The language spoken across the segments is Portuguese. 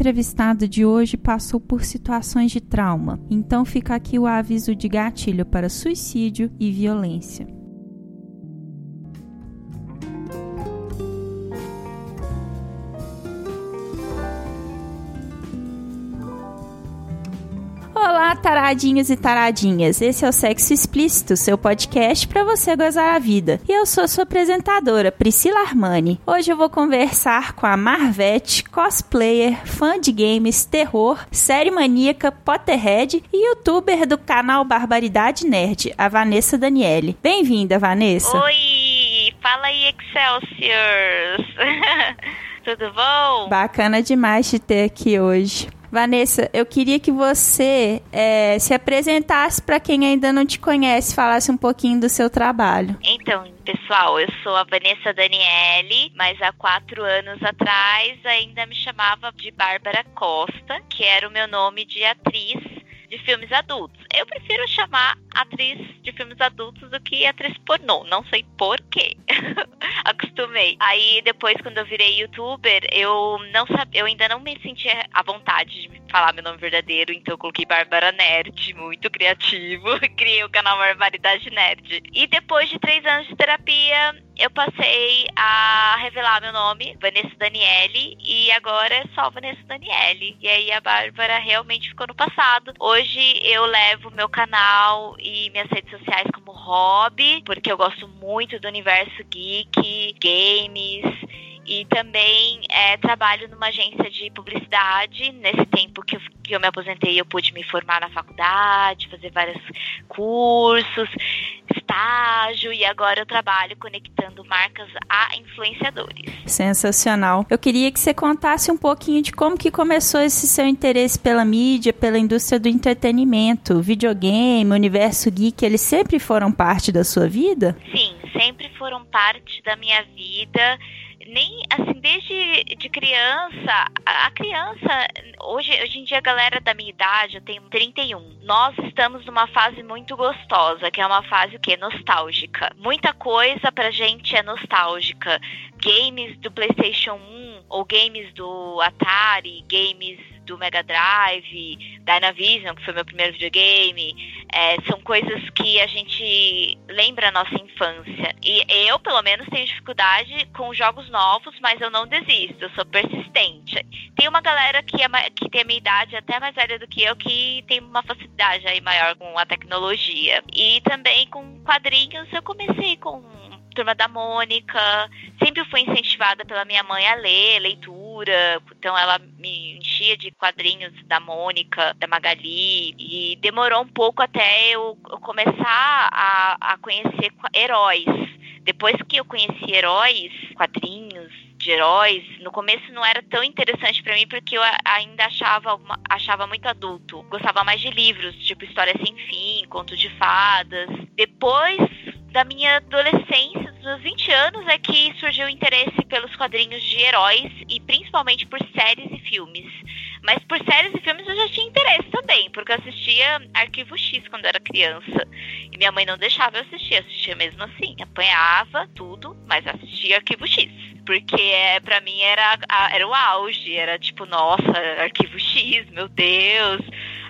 Entrevistada de hoje passou por situações de trauma, então fica aqui o aviso de gatilho para suicídio e violência. Taradinhos e taradinhas. Esse é o Sexo Explícito, seu podcast para você gozar a vida. E eu sou sua apresentadora, Priscila Armani. Hoje eu vou conversar com a Marvete, cosplayer, fã de games, terror, série maníaca, Potterhead e youtuber do canal Barbaridade Nerd, a Vanessa Daniele. Bem-vinda, Vanessa. Oi, fala aí, Excelsiors. Tudo bom? Bacana demais te ter aqui hoje. Vanessa, eu queria que você é, se apresentasse para quem ainda não te conhece, falasse um pouquinho do seu trabalho. Então, pessoal, eu sou a Vanessa Daniele, mas há quatro anos atrás ainda me chamava de Bárbara Costa, que era o meu nome de atriz de filmes adultos. Eu prefiro chamar atriz de filmes adultos do que atriz pornô. Não sei porquê. Acostumei. Aí depois, quando eu virei youtuber, eu não sabia, eu ainda não me sentia à vontade de falar meu nome verdadeiro, então eu coloquei Bárbara Nerd, muito criativo. Criei o canal Barbaridade Nerd. E depois de três anos de terapia, eu passei a revelar meu nome, Vanessa Daniele, e agora é só Vanessa Daniele. E aí a Bárbara realmente ficou no passado. Hoje eu levo meu canal e minhas redes sociais como hobby, porque eu gosto muito do universo geek, games e também é, trabalho numa agência de publicidade. Nesse tempo que eu, que eu me aposentei, eu pude me formar na faculdade, fazer vários cursos, estágio, e agora eu trabalho conectando marcas a influenciadores. Sensacional. Eu queria que você contasse um pouquinho de como que começou esse seu interesse pela mídia, pela indústria do entretenimento, videogame, universo geek, eles sempre foram parte da sua vida? Sim, sempre foram parte da minha vida nem assim, desde de criança, a criança, hoje, hoje em dia a galera da minha idade, eu tenho 31, nós estamos numa fase muito gostosa, que é uma fase o quê? Nostálgica. Muita coisa pra gente é nostálgica. Games do PlayStation 1 ou games do Atari, games do Mega Drive, Dynavision, que foi meu primeiro videogame, é, são coisas que a gente lembra a nossa infância. E eu, pelo menos, tenho dificuldade com jogos novos, mas eu não desisto, eu sou persistente. Tem uma galera que, é, que tem a minha idade, até mais velha do que eu, que tem uma facilidade aí maior com a tecnologia. E também com quadrinhos, eu comecei com Turma da Mônica, sempre fui incentivada pela minha mãe a ler, leitura, então ela me enchia de quadrinhos da Mônica, da Magali, e demorou um pouco até eu, começar a, a conhecer heróis. Depois que eu conheci heróis, quadrinhos, de heróis, no começo não era tão interessante para mim porque eu ainda achava, achava muito adulto. Gostava mais de livros, tipo História Sem Fim, Conto de Fadas. Depois da minha adolescência, meus 20 anos, é que surgiu o interesse pelos quadrinhos de heróis e principalmente por séries e filmes. Mas por séries e filmes eu já tinha interesse também, porque eu assistia Arquivo X quando era criança. E minha mãe não deixava eu assistir, assistia mesmo assim. Apanhava tudo, mas assistia Arquivo X. Porque é, pra mim era, era o auge, era tipo, nossa, Arquivo X, meu Deus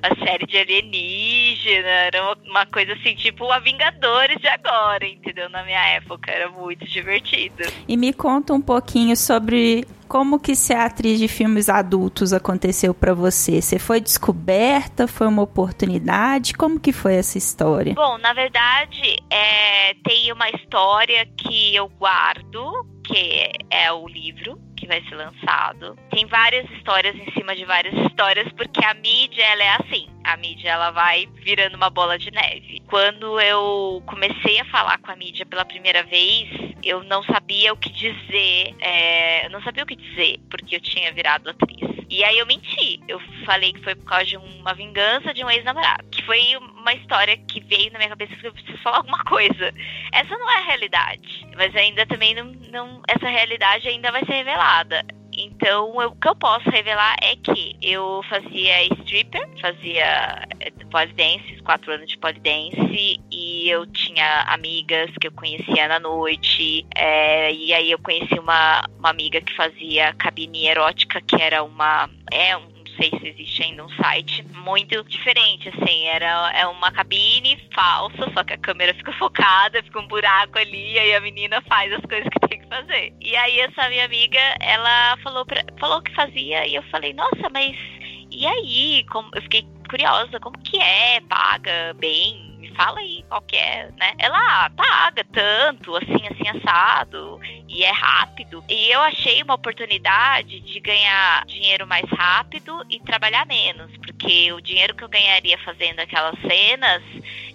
a série de alienígena, era uma, uma, coisa assim, tipo a Vingadores de agora, entendeu? Na minha época, era muito divertido. E me conta um pouquinho sobre como que ser atriz de filmes adultos aconteceu para você? Você foi descoberta? Foi uma oportunidade? Como que foi essa história? Bom, na verdade, é, tem uma história que eu guardo, que é o livro que vai ser lançado. Tem várias histórias em cima de várias histórias, porque a mídia ela é assim. A mídia ela vai virando uma bola de neve. Quando eu comecei a falar com a mídia pela primeira vez, eu não sabia o que dizer, é, eu não sabia o que dizer, porque eu tinha virado atriz. E aí eu menti. Eu falei que foi por causa de uma vingança de um ex-namorado. Que foi uma história que veio na minha cabeça que eu preciso falar alguma coisa. Essa não é a realidade. Mas ainda também não, não essa realidade ainda vai ser revelada. Então, eu, o que eu posso revelar é que eu fazia stripper, fazia eh, polidense, quatro anos de polidense, e eu tinha amigas que eu conhecia na noite, é, e aí eu conheci uma, uma amiga que fazia cabine erótica, que era uma. É um sei se existe ainda um site muito diferente, assim, era é uma cabine falsa, só que a câmera fica focada, fica um buraco ali, aí a menina faz as coisas que tem que fazer. E aí essa minha amiga, ela falou pra, falou que fazia e eu falei: "Nossa, mas e aí? Como eu fiquei curiosa, como que é? Paga bem? fala aí qual que é, né? Ela ah, paga tanto, assim, assim, assado, e é rápido. E eu achei uma oportunidade de ganhar dinheiro mais rápido e trabalhar menos, porque o dinheiro que eu ganharia fazendo aquelas cenas,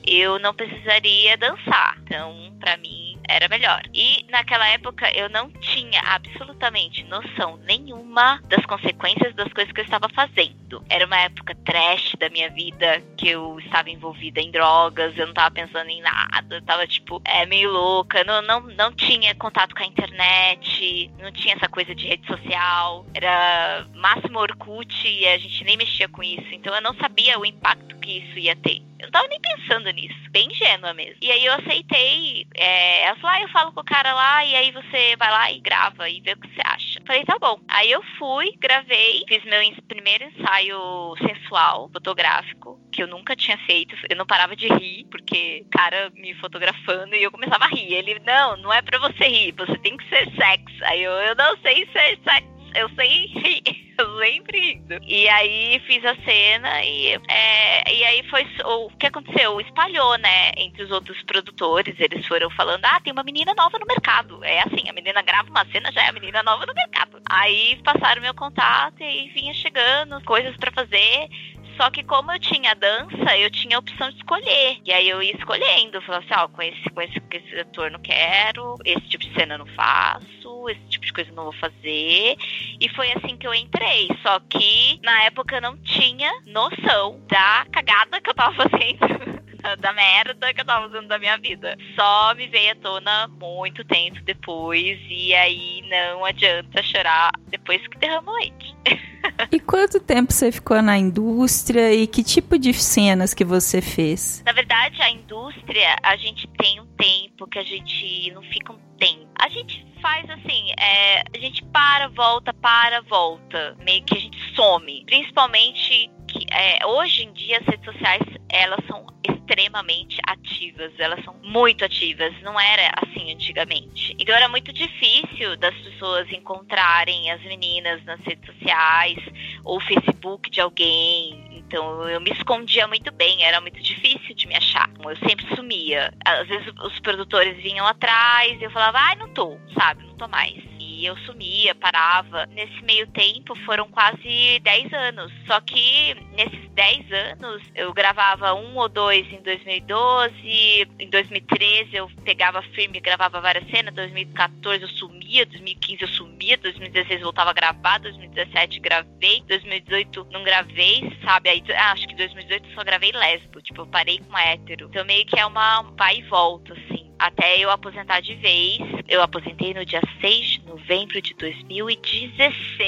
eu não precisaria dançar. Então, para mim, era melhor. E naquela época eu não tinha absolutamente noção nenhuma das consequências das coisas que eu estava fazendo. Era uma época trash da minha vida, que eu estava envolvida em drogas, eu não estava pensando em nada, eu tava tipo, é meio louca, não, não, não tinha contato com a internet, não tinha essa coisa de rede social, era máximo Orkut e a gente nem mexia com isso, então eu não sabia o impacto que isso ia ter. Eu não tava nem pensando nisso, bem ingênua mesmo. E aí eu aceitei, é, ela falou, ah, eu falo com o cara lá e aí você vai lá e grava e vê o que você acha. Falei, tá bom. Aí eu fui, gravei, fiz meu primeiro ensaio sensual, fotográfico, que eu nunca tinha feito. Eu não parava de rir, porque cara me fotografando e eu começava a rir. Ele, não, não é pra você rir, você tem que ser sexy. Aí eu, eu não sei ser sexy eu rir, eu sempre. E aí fiz a cena e, é, e aí foi o que aconteceu? Espalhou, né, entre os outros produtores. Eles foram falando: ah, tem uma menina nova no mercado. É assim, a menina grava uma cena, já é a menina nova no mercado. Aí passaram meu contato e vinha chegando coisas para fazer. Só que como eu tinha dança, eu tinha a opção de escolher. E aí eu ia escolhendo. Falava assim, ó, oh, com esse, com esse, com esse ator não quero, esse tipo de cena não faço, esse tipo de coisa não vou fazer. E foi assim que eu entrei. Só que na época eu não tinha noção da cagada que eu tava fazendo. da merda que eu tava fazendo da minha vida. Só me veio à tona muito tempo depois. E aí não adianta chorar depois que derrama leite. E quanto tempo você ficou na indústria e que tipo de cenas que você fez? Na verdade, a indústria, a gente tem um tempo que a gente não fica um tempo. A gente faz assim, é, a gente para, volta, para, volta. Meio que a gente some. Principalmente que é, hoje em dia as redes sociais elas são extremamente ativas, elas são muito ativas, não era assim antigamente. Então era muito difícil das pessoas encontrarem as meninas nas redes sociais ou Facebook de alguém. Então eu me escondia muito bem, era muito difícil de me achar. Eu sempre sumia. Às vezes os produtores vinham atrás e eu falava, ai, ah, não tô, sabe, não tô mais e eu sumia, parava. Nesse meio tempo foram quase 10 anos. Só que nesses 10 anos eu gravava um ou dois em 2012, em 2013 eu pegava firme e gravava várias cenas, 2014 eu sumia, 2015 eu sumia, 2016 eu voltava a gravar, 2017 gravei, 2018 não gravei, sabe? Aí ah, acho que 2018 só gravei lesbo, tipo, eu parei com hétero. Então meio que é uma vai e volta, assim até eu aposentar de vez. Eu aposentei no dia 6 de novembro de 2016.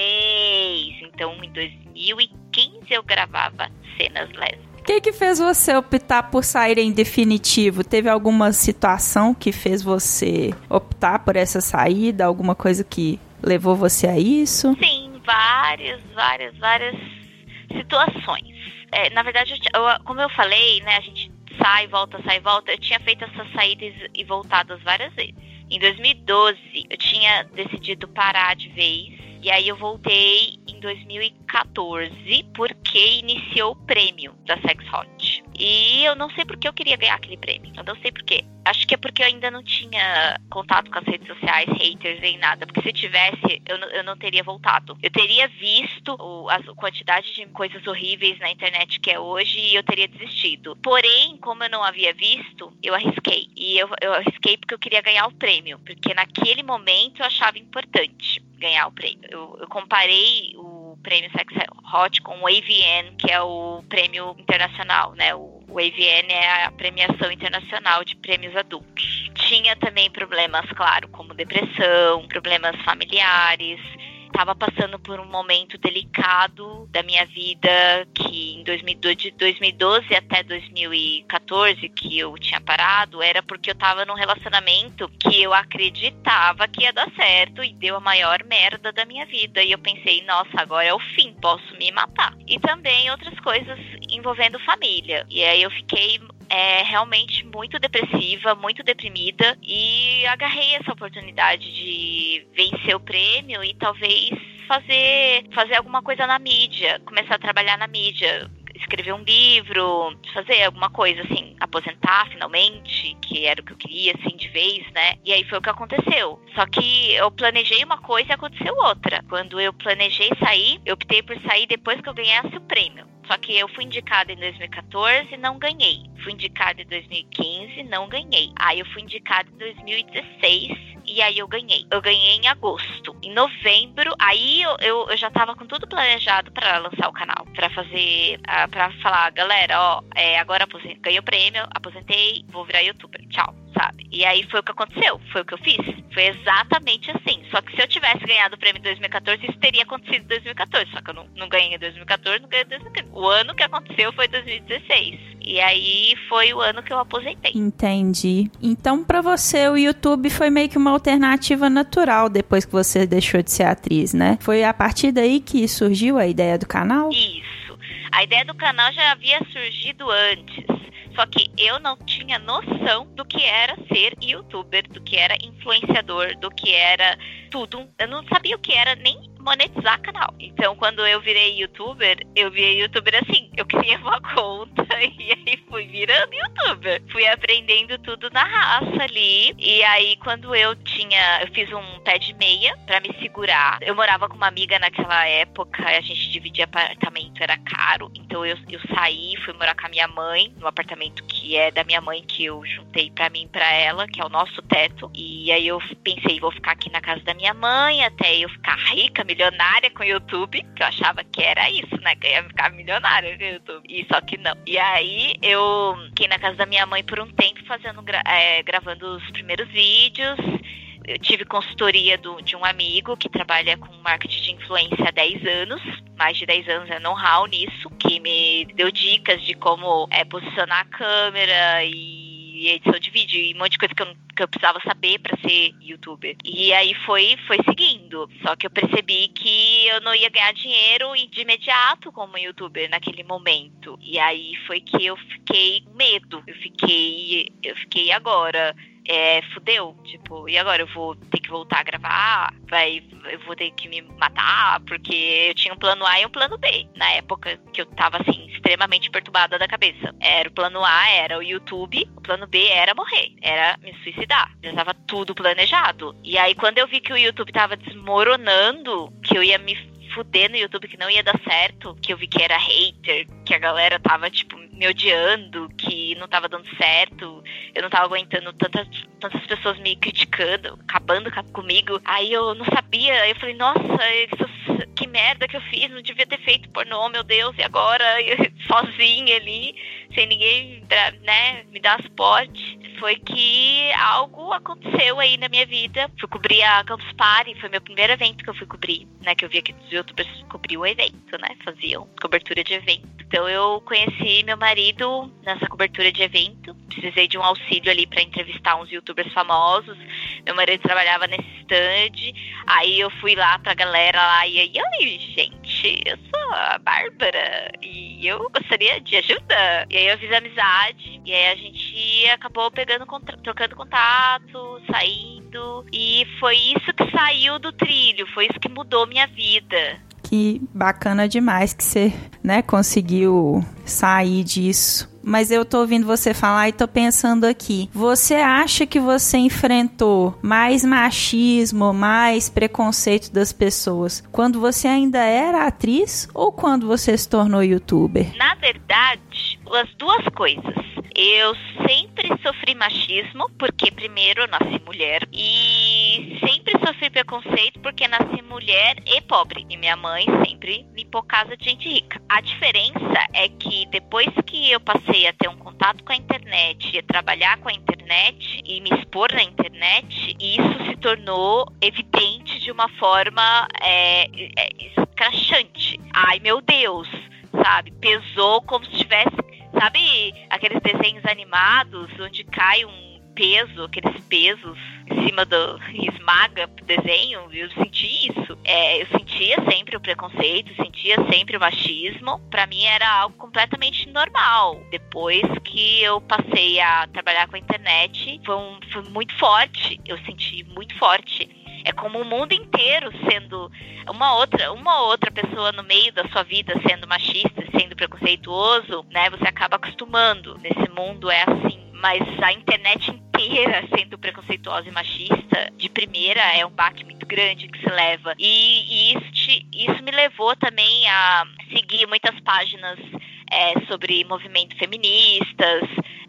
Então, em 2015 eu gravava cenas lésbicas. O que, que fez você optar por sair em definitivo? Teve alguma situação que fez você optar por essa saída? Alguma coisa que levou você a isso? Sim, várias, várias, várias situações. É, na verdade, eu, como eu falei, né, a gente sai, volta, sai, volta. Eu tinha feito essas saídas e voltadas várias vezes. Em 2012, eu tinha decidido parar de vez. E aí eu voltei em 2014 porque iniciou o prêmio da Sex Hot. E eu não sei porque eu queria ganhar aquele prêmio. Eu não sei porquê. Acho que é porque eu ainda não tinha contato com as redes sociais, haters nem nada. Porque se eu tivesse, eu não, eu não teria voltado. Eu teria visto o, a quantidade de coisas horríveis na internet que é hoje e eu teria desistido. Porém, como eu não havia visto, eu arrisquei. E eu, eu arrisquei porque eu queria ganhar o prêmio. Porque naquele momento eu achava importante ganhar o prêmio. Eu, eu comparei o prêmio Sex Hot com o AVN, que é o prêmio internacional, né? O, o AVN é a premiação internacional de prêmios adultos. Tinha também problemas, claro, como depressão, problemas familiares, estava passando por um momento delicado da minha vida, que em 2012, 2012 até 2014, que eu tinha parado, era porque eu estava num relacionamento que eu acreditava que ia dar certo e deu a maior merda da minha vida. E eu pensei, nossa, agora é o fim, posso me matar. E também outras coisas envolvendo família. E aí eu fiquei é realmente muito depressiva, muito deprimida e agarrei essa oportunidade de vencer o prêmio e talvez fazer fazer alguma coisa na mídia, começar a trabalhar na mídia, escrever um livro, fazer alguma coisa assim, aposentar finalmente, que era o que eu queria assim de vez, né? E aí foi o que aconteceu. Só que eu planejei uma coisa e aconteceu outra. Quando eu planejei sair, eu optei por sair depois que eu ganhasse o prêmio. Só que eu fui indicada em 2014 e não ganhei. Fui indicada em 2015 não ganhei. Aí eu fui indicada em 2016 e aí eu ganhei. Eu ganhei em agosto. Em novembro, aí eu, eu, eu já tava com tudo planejado para lançar o canal. para fazer. Para falar, galera, ó, é, agora ganhei o prêmio, aposentei, vou virar youtuber. Tchau sabe? E aí foi o que aconteceu, foi o que eu fiz. Foi exatamente assim. Só que se eu tivesse ganhado o prêmio em 2014, isso teria acontecido em 2014. Só que eu não, não ganhei em 2014, não ganhei em 2015. O ano que aconteceu foi 2016. E aí foi o ano que eu aposentei. Entendi. Então, para você, o YouTube foi meio que uma alternativa natural depois que você deixou de ser atriz, né? Foi a partir daí que surgiu a ideia do canal? Isso. A ideia do canal já havia surgido antes. Só que eu não tinha noção do que era ser youtuber, do que era influenciador, do que era tudo. Eu não sabia o que era nem monetizar canal. Então, quando eu virei youtuber, eu virei youtuber assim. Eu criei uma conta e aí fui virando youtuber. Fui aprendendo tudo na raça ali. E aí, quando eu tinha. Eu fiz um pé de meia para me segurar. Eu morava com uma amiga naquela época, a gente dividia apartamento, era caro. Então eu, eu saí, fui morar com a minha mãe, no apartamento que é da minha mãe, que eu juntei para mim e pra ela, que é o nosso teto. E aí eu pensei, vou ficar aqui na casa da minha mãe até eu ficar rica, me milionária com o YouTube, que eu achava que era isso, né? Que eu ia ficar milionária com o YouTube. E só que não. E aí eu fiquei na casa da minha mãe por um tempo fazendo, é, gravando os primeiros vídeos eu tive consultoria do, de um amigo que trabalha com marketing de influência há 10 anos, mais de 10 anos é know-how nisso, que me deu dicas de como é, posicionar a câmera e e edição de vídeo e um monte de coisa que eu, que eu precisava saber para ser youtuber. E aí foi, foi seguindo. Só que eu percebi que eu não ia ganhar dinheiro de imediato como youtuber naquele momento. E aí foi que eu fiquei com medo. Eu fiquei, eu fiquei agora é, fudeu, tipo, e agora eu vou ter que voltar a gravar? Vai, eu vou ter que me matar? Porque eu tinha um plano A e um plano B. Na época que eu tava, assim, extremamente perturbada da cabeça. Era o plano A, era o YouTube, o plano B era morrer, era me suicidar. Já tava tudo planejado. E aí, quando eu vi que o YouTube tava desmoronando, que eu ia me fuder no YouTube que não ia dar certo, que eu vi que era hater, que a galera tava, tipo, me odiando, que não tava dando certo, eu não tava aguentando tantas, tantas pessoas me criticando, acabando comigo. Aí eu não sabia, eu falei, nossa, isso, que merda que eu fiz, não devia ter feito pornô, meu Deus, e agora sozinha ali, sem ninguém, né, me dar suporte. Foi que algo aconteceu aí na minha vida. Fui cobrir a Campus Party, foi meu primeiro evento que eu fui cobrir, né, que eu via que os youtubers cobriam o evento, né, faziam cobertura de evento. Então eu conheci meu marido nessa cobertura de evento. Precisei de um auxílio ali para entrevistar uns youtubers famosos. Meu marido trabalhava nesse stand. Aí eu fui lá pra galera lá e aí, oi, gente, eu sou a Bárbara e eu gostaria de ajuda. E aí eu fiz amizade. E aí a gente acabou pegando, trocando contato, saindo. E foi isso que saiu do trilho, foi isso que mudou minha vida que bacana demais que você, né, conseguiu sair disso. Mas eu tô ouvindo você falar e tô pensando aqui. Você acha que você enfrentou mais machismo, mais preconceito das pessoas quando você ainda era atriz ou quando você se tornou youtuber? Na verdade, as duas coisas. Eu sempre sofri machismo, porque primeiro eu nasci mulher, e sempre sofri preconceito porque nasci mulher e pobre. E minha mãe sempre limpou casa de gente rica. A diferença é que depois que eu passei a ter um contato com a internet, a trabalhar com a internet e me expor na internet, isso se tornou evidente de uma forma é, é, escrachante. Ai meu Deus! Sabe? Pesou como se tivesse Sabe aqueles desenhos animados onde cai um peso, aqueles pesos em cima do. esmaga desenho? Eu senti isso. É, eu sentia sempre o preconceito, sentia sempre o machismo. Para mim era algo completamente normal. Depois que eu passei a trabalhar com a internet, foi, um, foi muito forte. Eu senti muito forte é como o mundo inteiro sendo uma outra, uma outra pessoa no meio da sua vida sendo machista, sendo preconceituoso, né? Você acaba acostumando. Nesse mundo é assim. Mas a internet inteira sendo preconceituosa e machista, de primeira, é um baque muito grande que se leva. E, e isso, isso me levou também a seguir muitas páginas é, sobre movimento feministas,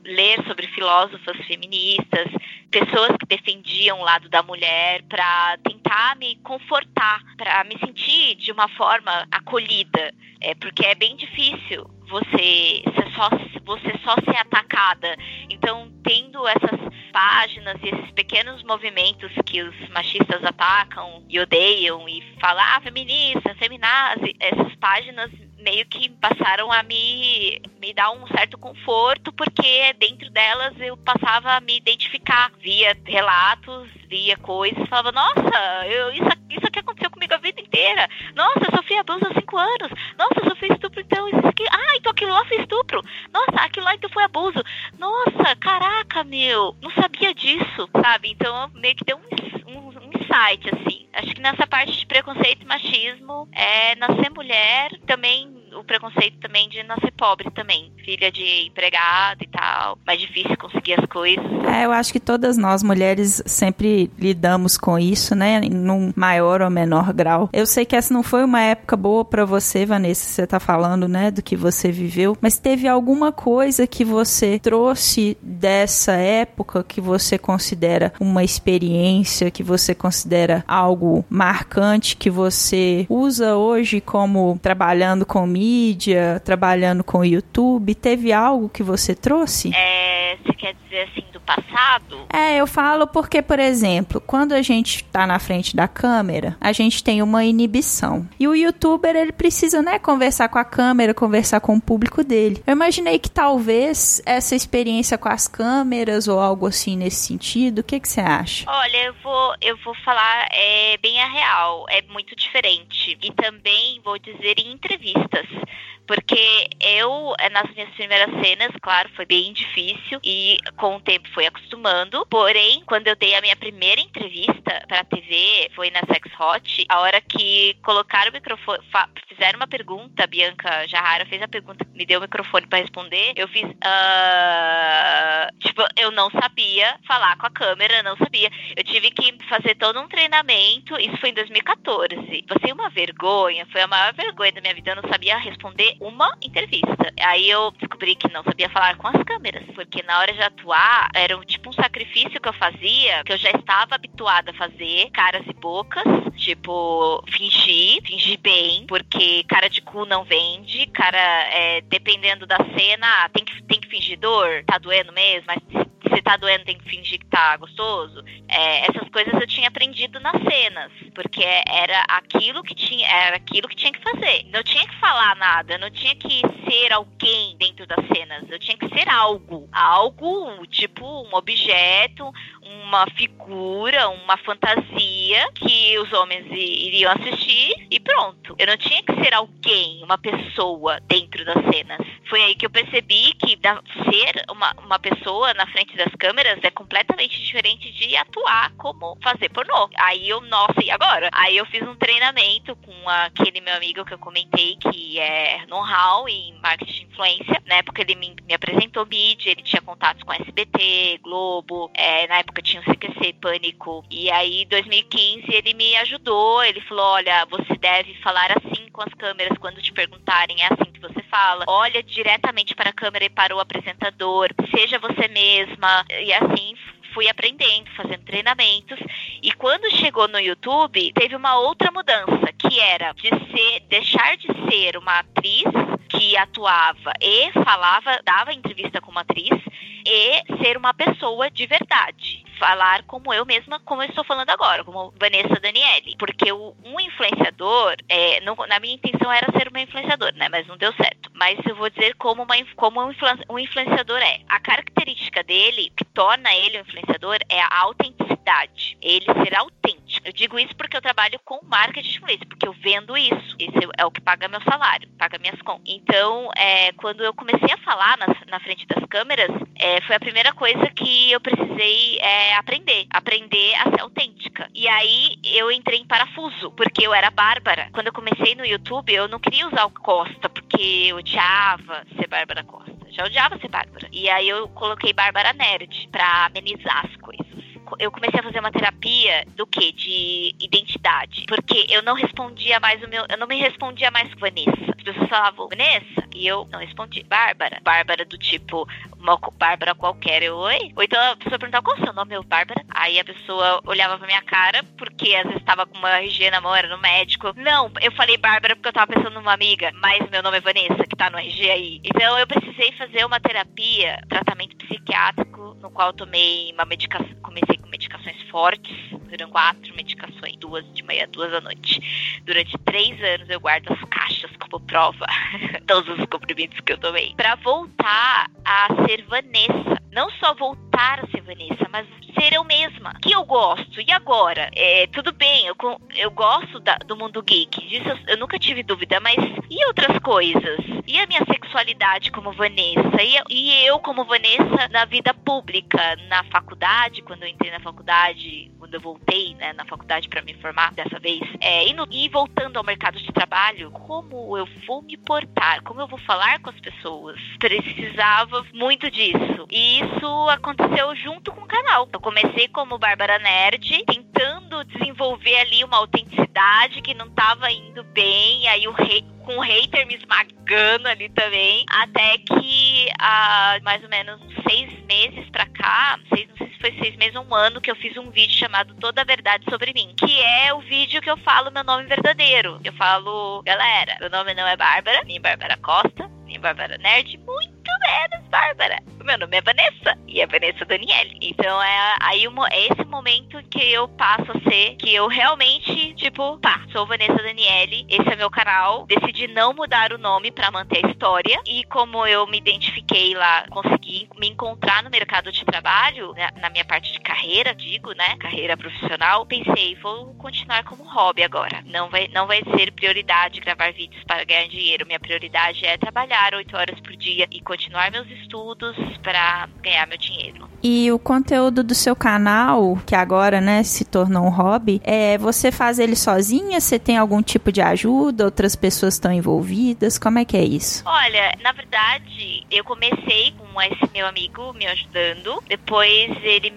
ler sobre filósofas feministas, pessoas que defendiam o lado da mulher, para tentar me confortar, para me sentir de uma forma acolhida, é, porque é bem difícil você só, você só ser atacada. Então, tendo essas páginas e esses pequenos movimentos que os machistas atacam e odeiam e falam, ah, feminista, feminazi, essas páginas meio que passaram a me, me dar um certo conforto, porque dentro delas eu passava a me identificar via relatos, via coisas, falava, nossa, eu, isso, isso aqui aconteceu comigo a vida inteira. Nossa, eu sofri abuso há cinco anos. Nossa, eu sofri estupro, então isso aqui. Ah, então aquilo lá foi estupro. Nossa, aquilo lá então foi abuso. Nossa, caraca, meu, não sabia disso, sabe? Então meio que deu um, um, um insight, assim. Acho que nessa parte de preconceito e machismo, é, nascer mulher também o preconceito também de nascer pobre também. Filha de empregado e tal. Mais difícil conseguir as coisas. É, eu acho que todas nós mulheres sempre lidamos com isso, né? Num maior ou menor grau. Eu sei que essa não foi uma época boa para você, Vanessa. Você tá falando, né, do que você viveu. Mas teve alguma coisa que você trouxe dessa época que você considera uma experiência, que você considera algo marcante, que você usa hoje como trabalhando com trabalhando com o YouTube, teve algo que você trouxe? É, você quer dizer assim passado? É, eu falo porque, por exemplo, quando a gente está na frente da câmera, a gente tem uma inibição. E o youtuber, ele precisa, né, conversar com a câmera, conversar com o público dele. Eu imaginei que talvez essa experiência com as câmeras ou algo assim nesse sentido, o que, que você acha? Olha, eu vou, eu vou falar é, bem a real, é muito diferente. E também vou dizer em entrevistas porque eu, eh, nas minhas primeiras cenas, claro, foi bem difícil e com o tempo fui acostumando. Porém, quando eu dei a minha primeira entrevista pra TV, foi na Sex Hot, a hora que colocaram o microfone, fizeram uma pergunta, a Bianca Jarrara fez a pergunta, me deu o microfone para responder, eu fiz, uh... tipo, eu não sabia falar com a câmera, não sabia. Eu tive que fazer todo um treinamento, isso foi em 2014. Passei uma vergonha, foi a maior vergonha da minha vida, eu não sabia responder uma entrevista. Aí eu descobri que não sabia falar com as câmeras, porque na hora de atuar era tipo um sacrifício que eu fazia, que eu já estava habituada a fazer, caras e bocas, tipo fingir, fingir bem, porque cara de cu não vende, cara, é, dependendo da cena, tem que, tem que fingir dor, tá doendo mesmo, mas se tá doendo tem que fingir que tá gostoso. É, essas coisas eu tinha aprendido nas cenas, porque era aquilo que tinha, era aquilo que tinha que fazer. Não tinha que falar nada, não tinha que ser alguém dentro das cenas, eu tinha que ser algo, algo tipo um objeto, uma figura, uma fantasia que os homens iriam assistir e pronto. Eu não tinha que ser alguém, uma pessoa dentro das cenas. Foi aí que eu percebi que ser uma, uma pessoa na frente das câmeras é completamente diferente de atuar como fazer pornô. Aí eu, nossa, e agora? Aí eu fiz um treinamento com aquele meu amigo que eu comentei, que é know-how em marketing de influência. Na época ele me, me apresentou mídia, ele tinha contatos com SBT, Globo, é, na época tinha o CQC, Pânico. E aí, em 2015, ele me ajudou, ele falou, olha, você deve falar assim com as câmeras quando te perguntarem, é assim que você fala. Olha diretamente para a câmera e para o apresentador, seja você mesma. E assim fui aprendendo, fazendo treinamentos. E quando chegou no YouTube, teve uma outra mudança, que era de ser, deixar de ser uma atriz que atuava e falava, dava entrevista como atriz, e ser uma pessoa de verdade. Falar como eu mesma, como eu estou falando agora, como Vanessa Daniele. Porque o, um influenciador, é, não, na minha intenção era ser uma influenciadora, né? Mas não deu certo. Mas eu vou dizer como, uma, como um, um influenciador é. A característica dele, que torna ele um influenciador, é a autenticidade. Ele ser autêntico. Eu digo isso porque eu trabalho com marketing de influência, porque eu vendo isso. Esse é o que paga meu salário, paga minhas contas. Então, é, quando eu comecei a falar na, na frente das câmeras, é, foi a primeira coisa que eu precisei é, aprender. Aprender a ser autêntica. E aí eu entrei em parafuso, porque eu era Bárbara. Quando eu comecei no YouTube, eu não queria usar o Costa, porque eu odiava ser Bárbara Costa. Já odiava ser Bárbara. E aí eu coloquei Bárbara Nerd pra amenizar as coisas eu comecei a fazer uma terapia do que? De identidade. Porque eu não respondia mais o meu. Eu não me respondia mais com Vanessa. As pessoas falavam, Vanessa, e eu não respondi. Bárbara. Bárbara do tipo, uma Bárbara qualquer. Eu, oi? Ou então a pessoa perguntava qual é o seu nome? Eu, Bárbara. Aí a pessoa olhava pra minha cara, porque às vezes tava com uma RG na mão, era no médico. Não, eu falei Bárbara porque eu tava pensando numa amiga, mas meu nome é Vanessa, que tá no RG aí. Então eu precisei fazer uma terapia, tratamento psiquiátrico, no qual eu tomei uma medicação, comecei com medicações fortes, duram quatro medicações, duas de manhã, duas à noite. Durante três anos eu guardo as caixas como prova, todos os comprimidos que eu tomei, para voltar a ser Vanessa. Não só voltar ser Vanessa, mas ser eu mesma. Que eu gosto. E agora? É, tudo bem, eu, eu gosto da, do mundo geek. Disso eu, eu, nunca tive dúvida, mas e outras coisas? E a minha sexualidade como Vanessa? E, e eu como Vanessa na vida pública, na faculdade, quando eu entrei na faculdade, quando eu voltei né, na faculdade para me formar dessa vez, é, e, no, e voltando ao mercado de trabalho, como eu vou me portar? Como eu vou falar com as pessoas? Precisava muito disso. E isso aconteceu junto com o canal. Eu comecei como Bárbara Nerd, tentando desenvolver ali uma autenticidade que não estava indo bem, aí o rei com o hater me esmagando ali também, até que há mais ou menos seis meses pra cá, seis, não sei se foi seis meses ou um ano, que eu fiz um vídeo chamado Toda a Verdade Sobre Mim, que é o vídeo que eu falo meu nome verdadeiro. Eu falo, galera, meu nome não é Bárbara, nem Bárbara Costa, nem Bárbara Nerd, muito menos Bárbara. Meu nome é Vanessa e é Vanessa Daniele. Então é aí é esse momento que eu passo a ser, que eu realmente, tipo, pá, sou Vanessa Daniele, esse é meu canal, decidi não mudar o nome para manter a história. E como eu me identifiquei lá, consegui me encontrar no mercado de trabalho, né, na minha parte de carreira, digo, né, carreira profissional, pensei, vou continuar como hobby agora. Não vai, não vai ser prioridade gravar vídeos para ganhar dinheiro. Minha prioridade é trabalhar oito horas por dia e continuar meus estudos para ganhar meu dinheiro. E o conteúdo do seu canal, que agora, né, se tornou um hobby, é você faz ele sozinha? Você tem algum tipo de ajuda? Outras pessoas estão envolvidas? Como é que é isso? Olha, na verdade, eu comecei com esse meu amigo me ajudando. Depois ele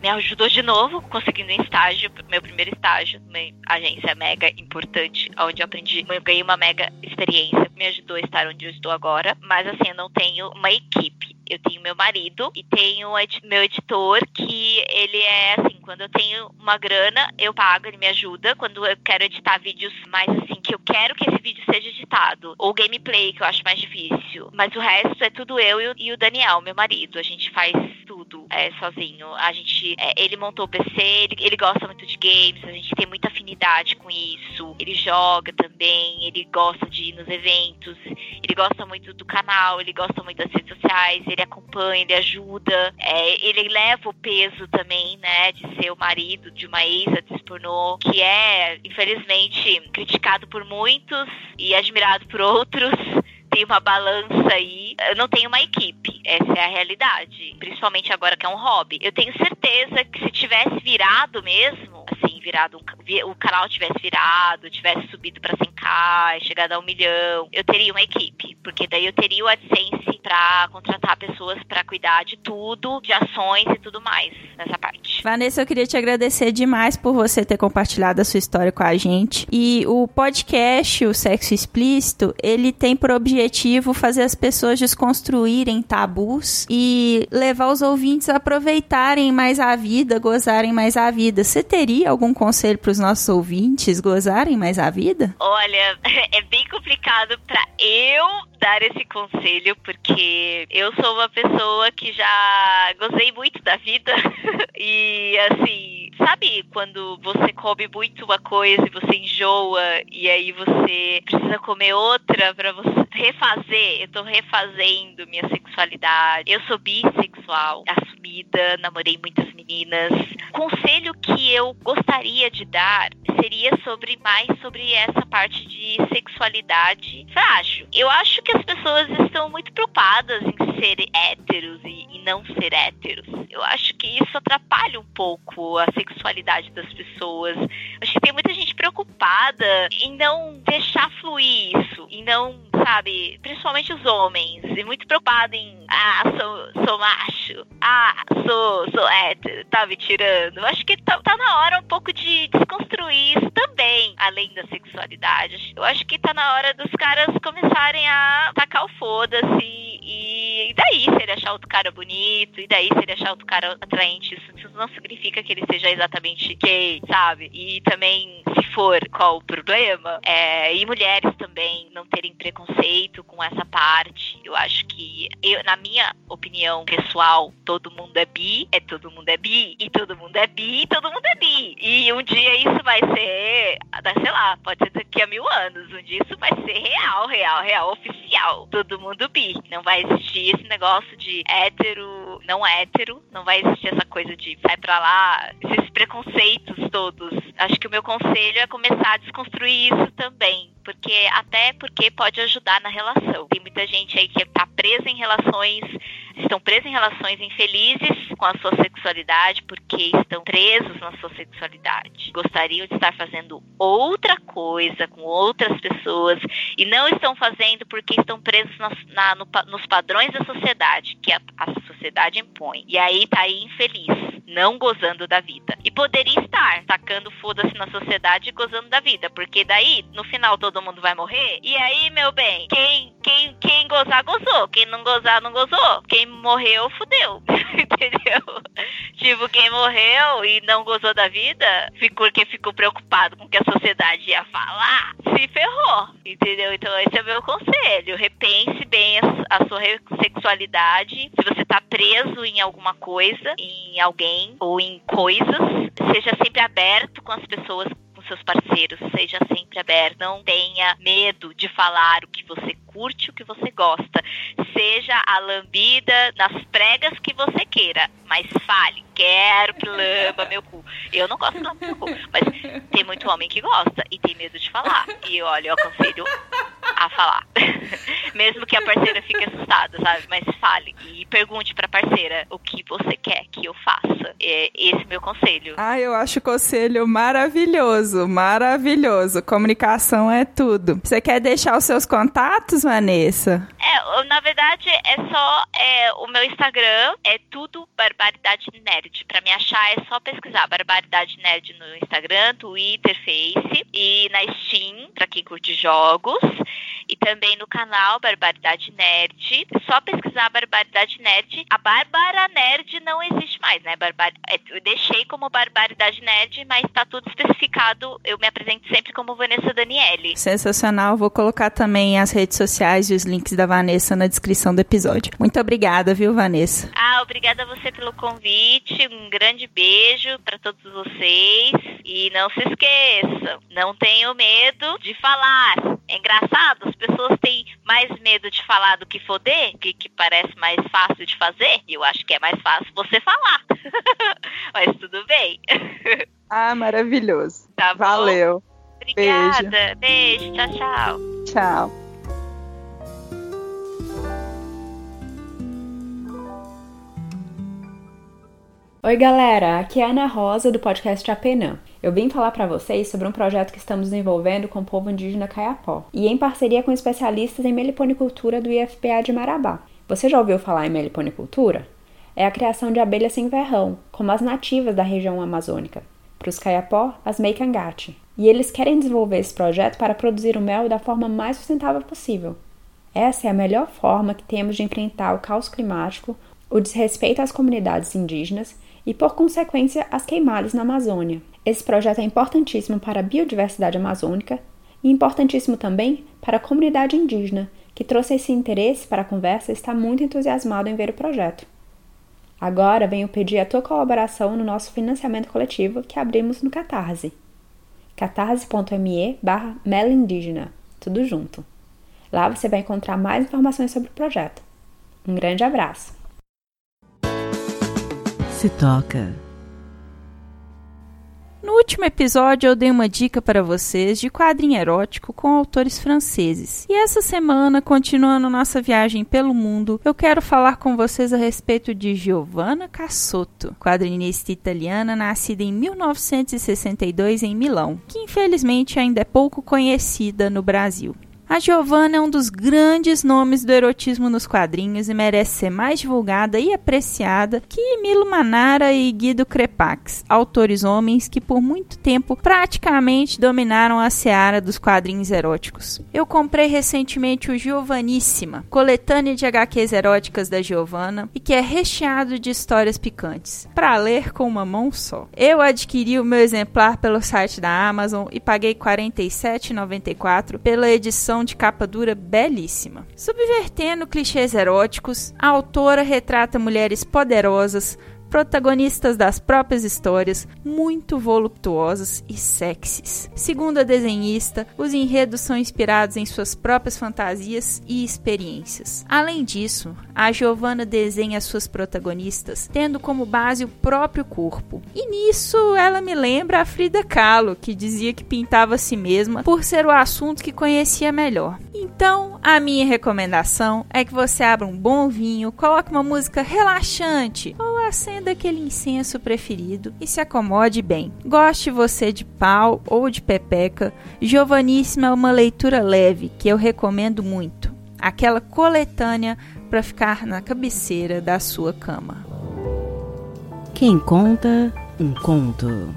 me, ajudou de novo, conseguindo um estágio, meu primeiro estágio, numa agência mega importante, onde eu aprendi, eu ganhei uma mega experiência, me ajudou a estar onde eu estou agora. Mas assim, eu não tenho uma equipe eu tenho meu marido e tenho meu editor que ele é assim, quando eu tenho uma grana, eu pago, ele me ajuda. Quando eu quero editar vídeos mais assim, que eu quero que esse vídeo seja editado, ou gameplay, que eu acho mais difícil. Mas o resto é tudo eu e o Daniel, meu marido. A gente faz tudo é, sozinho. A gente, é, ele montou o PC, ele, ele gosta muito de games, a gente tem muita afinidade com isso. Ele joga também, ele gosta de ir nos eventos, ele gosta muito do canal, ele gosta muito das redes sociais, ele acompanha, ele ajuda, é, ele leva o peso também, né, de ser o marido de uma ex-atriz pornô, que é, infelizmente, criticado por muitos e admirado por outros tem uma balança aí. Eu não tenho uma equipe, essa é a realidade. Principalmente agora que é um hobby. Eu tenho certeza que se tivesse virado mesmo, assim, virado um, o canal tivesse virado, tivesse subido para 100k, chegado a um milhão, eu teria uma equipe, porque daí eu teria o AdSense para contratar pessoas para cuidar de tudo, de ações e tudo mais nessa parte. Vanessa, eu queria te agradecer demais por você ter compartilhado a sua história com a gente. E o podcast, o Sexo Explícito, ele tem por objetivo fazer as pessoas desconstruírem tabus e levar os ouvintes a aproveitarem mais a vida, gozarem mais a vida. Você teria algum conselho para os nossos ouvintes gozarem mais a vida? Olha, é bem complicado para eu dar esse conselho porque eu sou uma pessoa que já gozei muito da vida e assim, sabe quando você come muito uma coisa e você enjoa e aí você precisa comer outra para você refazer, eu tô refazendo minha sexualidade. Eu sou bissexual, assumida, namorei muitas meninas. Conselho que eu gostaria de dar seria sobre mais sobre essa parte de sexualidade frágil. Eu acho que as pessoas estão muito preocupadas em ser héteros e, e não ser héteros. Eu acho que isso atrapalha um pouco a sexualidade das pessoas. Acho que tem muita gente preocupada em não deixar fluir isso, em não, sabe, principalmente os homens, e muito preocupado em ah, sou, sou macho, ah, sou, sou hétero, tá me tirando. Acho que tá, tá na hora um pouco de desconstruir isso também, além da sexualidade. Eu acho que tá na hora dos caras começarem a tacar o foda-se e, daí se ele achar outro cara bonito, e daí se ele achar outro cara atraente, isso, isso não significa que ele seja exatamente gay, sabe? E também, se for, qual o problema? É, e mulheres também não terem preconceito com essa parte. Eu acho que, eu, na minha opinião pessoal, todo mundo é bi, é todo mundo é bi, e todo mundo é bi, e todo mundo é bi. E um dia isso vai ser, sei lá, pode ser daqui a mil anos, um dia isso vai ser real, real, real, oficial. Todo mundo bi. Não vai existir esse negócio de hétero, não hétero, não vai existir essa coisa de sai pra lá, esses preconceitos todos. Acho que o meu conselho é começar a desconstruir isso também porque até porque pode ajudar na relação. Tem muita gente aí que está presa em relações, estão presos em relações infelizes com a sua sexualidade porque estão presos na sua sexualidade. Gostariam de estar fazendo outra coisa com outras pessoas e não estão fazendo porque estão presos na, na, no, nos padrões da sociedade que a, a sociedade impõe. E aí tá aí infeliz, não gozando da vida. E poderia estar tacando foda-se na sociedade e gozando da vida, porque daí no final todo mundo vai morrer. E aí, meu bem, quem, quem, quem gozar, gozou. Quem não gozar, não gozou. Quem morreu, fudeu. Entendeu? Tipo, quem morreu e não gozou da vida, porque ficou preocupado com o que a sociedade ia falar, se ferrou. Entendeu? Então, esse é o meu conselho. Repense bem a, a sua sexualidade. Se você tá preso em alguma coisa, em alguém ou em coisas, seja sempre aberto com as pessoas com seus parceiros, seja sempre aberto, não tenha medo de falar o que você curte, o que você gosta. Seja a lambida nas pregas que você queira, mas fale, quero que lamba meu cu. Eu não gosto de lamber meu cu, mas tem muito homem que gosta e tem medo de falar. E olha, eu aconselho a falar. Mesmo que a parceira fique assustada, sabe? Mas fale e pergunte pra parceira o que você quer que eu faça. É esse meu conselho. Ah, eu acho o conselho maravilhoso, maravilhoso. Comunicação é tudo. Você quer deixar os seus contatos, Vanessa? É, na verdade, é só é, o meu Instagram, é tudo Barbaridade Nerd. Pra me achar é só pesquisar Barbaridade Nerd no Instagram, Twitter, Face e na Steam, pra quem curte jogos e também no canal Barbaridade Nerd. Só pesquisar Barbaridade Nerd. A Bárbara Nerd não existe mais, né? Barbar... É, eu deixei como Barbaridade Nerd, mas tá tudo especificado. Eu me apresento sempre como Vanessa Daniele. Sensacional. Vou colocar também as redes sociais e os links da Vanessa na descrição do episódio. Muito obrigada, viu, Vanessa? Ah, obrigada a você pelo convite. Um grande beijo para todos vocês. E não se esqueçam, não tenham medo de falar. É engraçado, as pessoas têm mais medo de falar do que foder, que, que parece mais fácil de fazer. E eu acho que é mais fácil você falar. Mas tudo bem. Ah, maravilhoso. Tá Valeu. Obrigada. Beijo. Beijo. Tchau, tchau. Tchau. Oi, galera, aqui é a Ana Rosa do podcast Apenã. Eu vim falar para vocês sobre um projeto que estamos desenvolvendo com o povo indígena Caiapó e em parceria com especialistas em meliponicultura do IFPA de Marabá. Você já ouviu falar em meliponicultura? É a criação de abelhas sem verrão, como as nativas da região amazônica. Para os Caiapó, as Meikangate. E eles querem desenvolver esse projeto para produzir o mel da forma mais sustentável possível. Essa é a melhor forma que temos de enfrentar o caos climático, o desrespeito às comunidades indígenas e, por consequência, as queimadas na Amazônia. Esse projeto é importantíssimo para a biodiversidade amazônica e importantíssimo também para a comunidade indígena, que trouxe esse interesse para a conversa e está muito entusiasmado em ver o projeto. Agora venho pedir a tua colaboração no nosso financiamento coletivo que abrimos no Catarse. catarse.me barra Indígena, tudo junto. Lá você vai encontrar mais informações sobre o projeto. Um grande abraço! Se toca no último episódio, eu dei uma dica para vocês de quadrinho erótico com autores franceses. E essa semana, continuando nossa viagem pelo mundo, eu quero falar com vocês a respeito de Giovanna Cassotto, quadrinista italiana nascida em 1962 em Milão, que infelizmente ainda é pouco conhecida no Brasil. A Giovanna é um dos grandes nomes do erotismo nos quadrinhos e merece ser mais divulgada e apreciada que Milo Manara e Guido Crepax, autores homens que por muito tempo praticamente dominaram a seara dos quadrinhos eróticos. Eu comprei recentemente o Giovaníssima, coletânea de HQs eróticas da Giovanna e que é recheado de histórias picantes, para ler com uma mão só. Eu adquiri o meu exemplar pelo site da Amazon e paguei R$ 47,94 pela edição de capa dura belíssima. Subvertendo clichês eróticos, a autora retrata mulheres poderosas, protagonistas das próprias histórias, muito voluptuosas e sexys. Segundo a desenhista, os enredos são inspirados em suas próprias fantasias e experiências. Além disso, a Giovanna desenha suas protagonistas tendo como base o próprio corpo. E nisso ela me lembra a Frida Kahlo, que dizia que pintava a si mesma por ser o assunto que conhecia melhor. Então, a minha recomendação é que você abra um bom vinho, coloque uma música relaxante ou acenda aquele incenso preferido e se acomode bem. Goste você de pau ou de pepeca, Giovaníssima é uma leitura leve que eu recomendo muito. Aquela coletânea para ficar na cabeceira da sua cama. Quem conta um conto?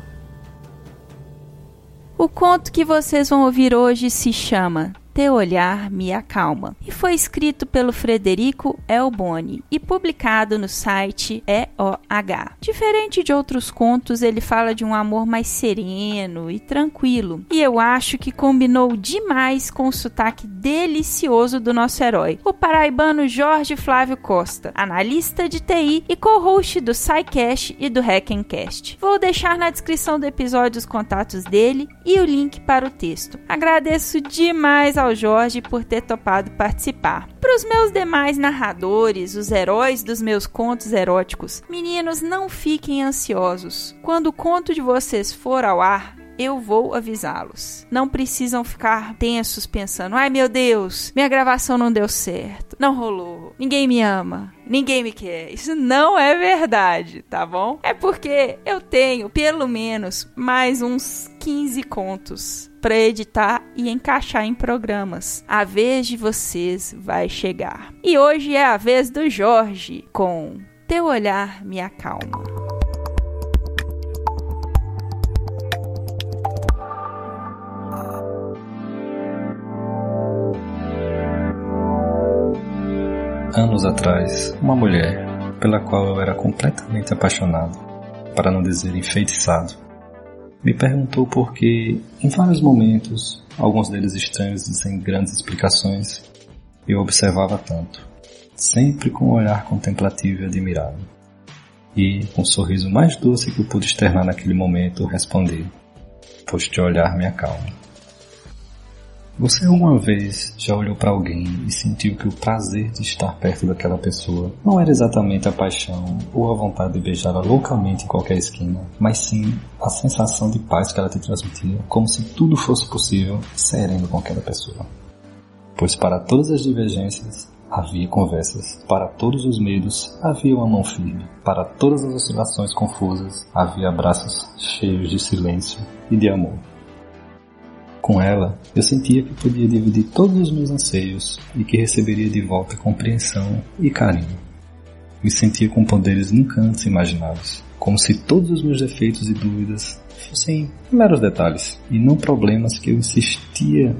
O conto que vocês vão ouvir hoje se chama teu olhar me acalma. E foi escrito pelo Frederico Elboni e publicado no site EOH. Diferente de outros contos, ele fala de um amor mais sereno e tranquilo. E eu acho que combinou demais com o sotaque delicioso do nosso herói, o paraibano Jorge Flávio Costa, analista de TI e co-host do SciCast e do Hackencast. Vou deixar na descrição do episódio os contatos dele e o link para o texto. Agradeço demais ao ao Jorge por ter topado participar. Para os meus demais narradores, os heróis dos meus contos eróticos, meninos, não fiquem ansiosos. Quando o conto de vocês for ao ar, eu vou avisá-los. Não precisam ficar tensos pensando: ai meu Deus, minha gravação não deu certo, não rolou, ninguém me ama, ninguém me quer. Isso não é verdade, tá bom? É porque eu tenho pelo menos mais uns 15 contos para editar e encaixar em programas. A vez de vocês vai chegar. E hoje é a vez do Jorge com Teu olhar me acalma. Anos atrás, uma mulher, pela qual eu era completamente apaixonado, para não dizer enfeitiçado, me perguntou por que, em vários momentos, alguns deles estranhos e sem grandes explicações, eu observava tanto, sempre com um olhar contemplativo e admirado. E, com o sorriso mais doce que eu pude externar naquele momento, respondi: Pois te olhar me acalma. Você alguma vez já olhou para alguém e sentiu que o prazer de estar perto daquela pessoa não era exatamente a paixão ou a vontade de beijá-la loucamente em qualquer esquina, mas sim a sensação de paz que ela te transmitia, como se tudo fosse possível sereno com aquela pessoa? Pois para todas as divergências, havia conversas. Para todos os medos, havia uma mão firme. Para todas as oscilações confusas, havia abraços cheios de silêncio e de amor. Com ela, eu sentia que podia dividir todos os meus anseios e que receberia de volta compreensão e carinho. Me sentia com poderes nunca antes imaginados, como se todos os meus defeitos e dúvidas fossem meros detalhes e não problemas que eu insistia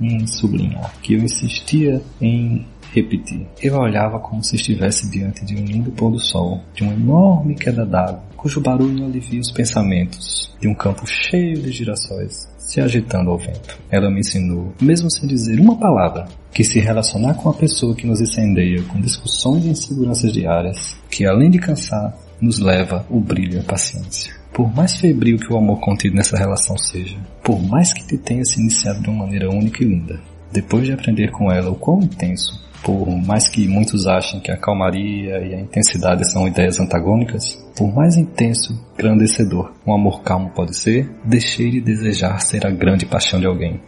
em sublinhar, que eu insistia em repetir. Eu olhava como se estivesse diante de um lindo pôr do sol, de uma enorme queda d'água, cujo barulho alivia os pensamentos, de um campo cheio de girassóis se agitando ao vento. Ela me ensinou, mesmo sem dizer uma palavra, que se relacionar com a pessoa que nos incendeia com discussões e inseguranças diárias, que além de cansar, nos leva o brilho e a paciência. Por mais febril que o amor contido nessa relação seja, por mais que te tenha se iniciado de uma maneira única e linda, depois de aprender com ela o quão intenso, por mais que muitos achem que a calmaria e a intensidade são ideias antagônicas, por mais intenso, grandecedor um amor calmo pode ser, deixei de desejar ser a grande paixão de alguém.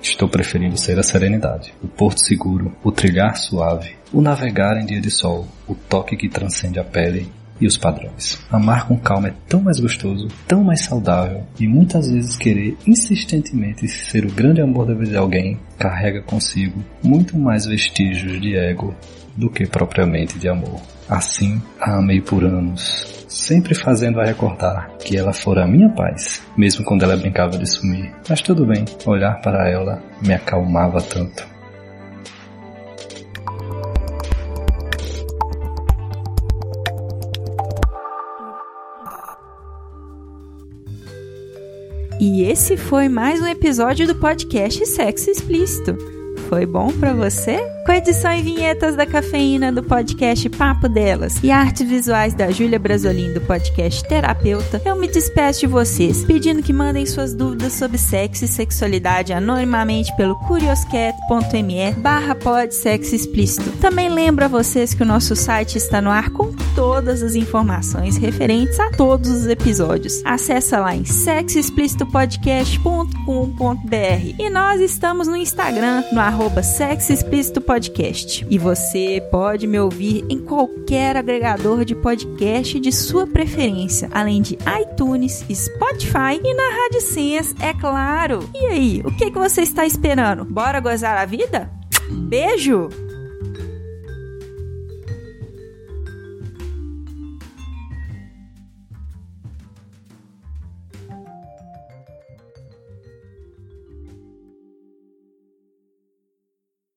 Estou preferindo ser a serenidade, o porto seguro, o trilhar suave, o navegar em dia de sol, o toque que transcende a pele e os padrões. Amar com calma é tão mais gostoso, tão mais saudável e muitas vezes querer insistentemente ser o grande amor da vida de alguém carrega consigo muito mais vestígios de ego do que propriamente de amor. Assim, a amei por anos, sempre fazendo a recordar que ela fora a minha paz, mesmo quando ela brincava de sumir. Mas tudo bem, olhar para ela me acalmava tanto. E esse foi mais um episódio do podcast Sexo Explícito. Foi bom para você? Com edição e vinhetas da cafeína do podcast Papo Delas e artes visuais da Júlia Brasolim do podcast Terapeuta, eu me despeço de vocês, pedindo que mandem suas dúvidas sobre sexo e sexualidade anonimamente pelo curioscat.me barra explícito. Também lembro a vocês que o nosso site está no ar com todas as informações referentes a todos os episódios. Acesse lá em sexoexplicitopodcast.com.br e nós estamos no Instagram, no arroba Sexo Explícito Podcast. E você pode me ouvir em qualquer agregador de podcast de sua preferência, além de iTunes, Spotify e na Rádio Senhas, é claro. E aí, o que, que você está esperando? Bora gozar a vida? Beijo!